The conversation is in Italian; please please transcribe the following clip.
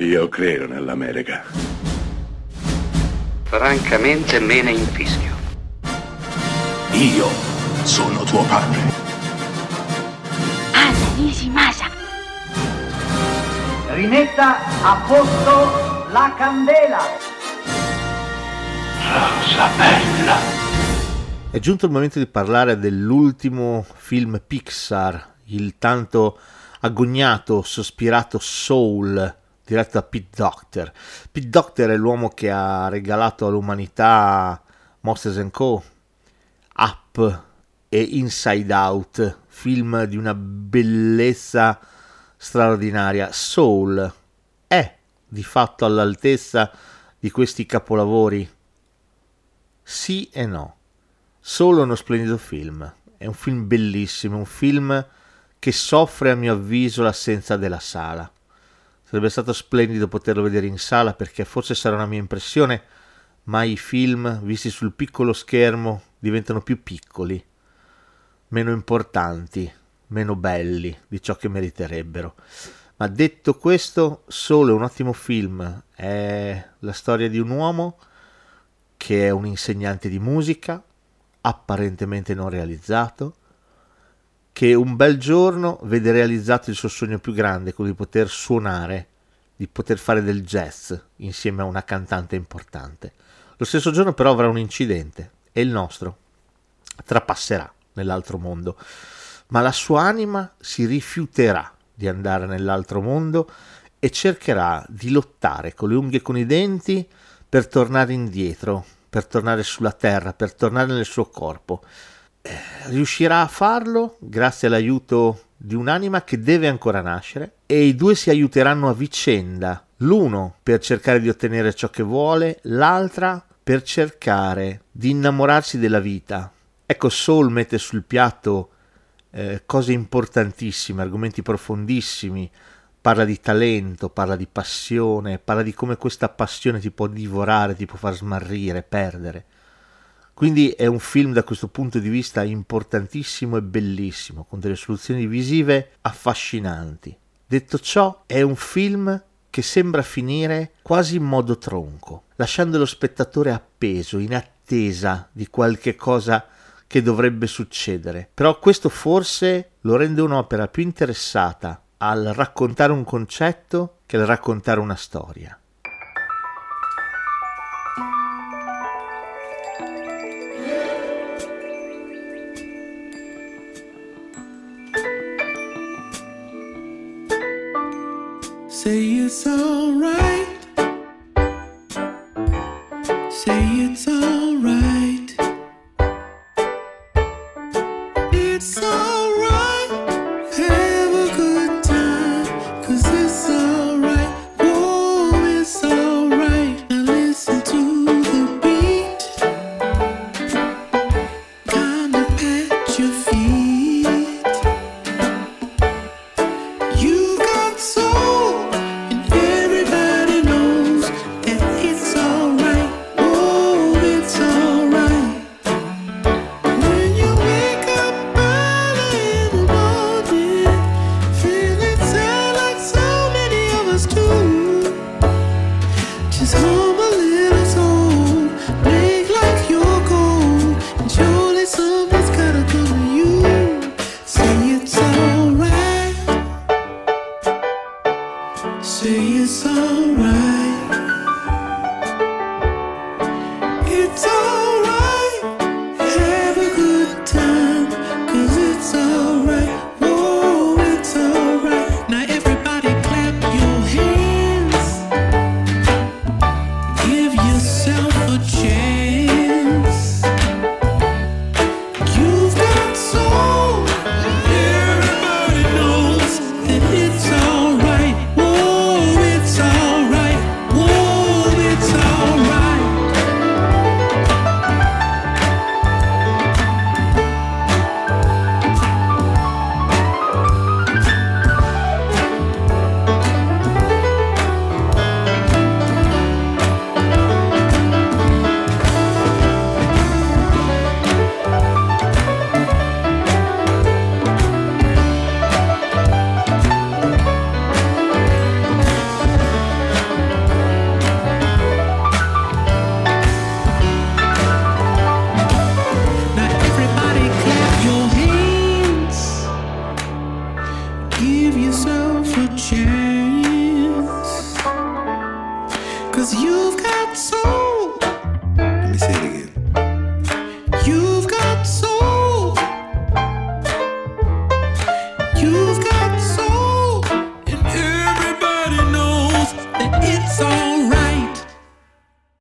Io credo nell'America. Francamente me ne infischio. Io sono tuo padre. Anna Nishimasa. Rimetta a posto la candela. Rosa bella. È giunto il momento di parlare dell'ultimo film Pixar, il tanto agognato, sospirato Soul, diretto da Pete Doctor. Pete Doctor è l'uomo che ha regalato all'umanità Monsters Co., Up e Inside Out, film di una bellezza straordinaria. Soul è di fatto all'altezza di questi capolavori? Sì e no. Solo uno splendido film. È un film bellissimo, un film che soffre a mio avviso l'assenza della sala. Sarebbe stato splendido poterlo vedere in sala perché forse sarà una mia impressione, ma i film visti sul piccolo schermo diventano più piccoli, meno importanti, meno belli di ciò che meriterebbero. Ma detto questo, solo un ottimo film. È la storia di un uomo che è un insegnante di musica, apparentemente non realizzato, che un bel giorno vede realizzato il suo sogno più grande, quello di poter suonare, di poter fare del jazz insieme a una cantante importante. Lo stesso giorno però avrà un incidente e il nostro trapasserà nell'altro mondo, ma la sua anima si rifiuterà di andare nell'altro mondo e cercherà di lottare con le unghie e con i denti per tornare indietro, per tornare sulla terra, per tornare nel suo corpo riuscirà a farlo grazie all'aiuto di un'anima che deve ancora nascere e i due si aiuteranno a vicenda, l'uno per cercare di ottenere ciò che vuole, l'altra per cercare di innamorarsi della vita. Ecco, Soul mette sul piatto eh, cose importantissime, argomenti profondissimi, parla di talento, parla di passione, parla di come questa passione ti può divorare, ti può far smarrire, perdere. Quindi è un film da questo punto di vista importantissimo e bellissimo, con delle soluzioni visive affascinanti. Detto ciò, è un film che sembra finire quasi in modo tronco, lasciando lo spettatore appeso, in attesa di qualche cosa che dovrebbe succedere. Però questo forse lo rende un'opera più interessata al raccontare un concetto che al raccontare una storia. Say it's alright. Say it's alright. It's alright. It's alright.